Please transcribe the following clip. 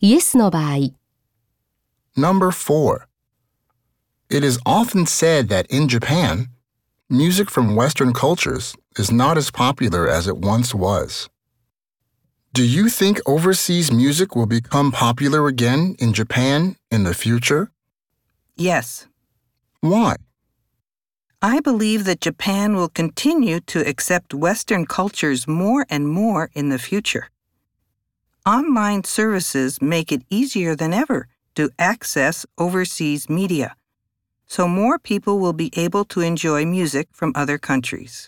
イエスの場合、 Number 4. It is often said that in Japan, music from Western cultures is not as popular as it once was. Do you think overseas music will become popular again in Japan in the future? Yes. Why? I believe that Japan will continue to accept Western cultures more and more in the future. Online services make it easier than ever to access overseas media, so more people will be able to enjoy music from other countries.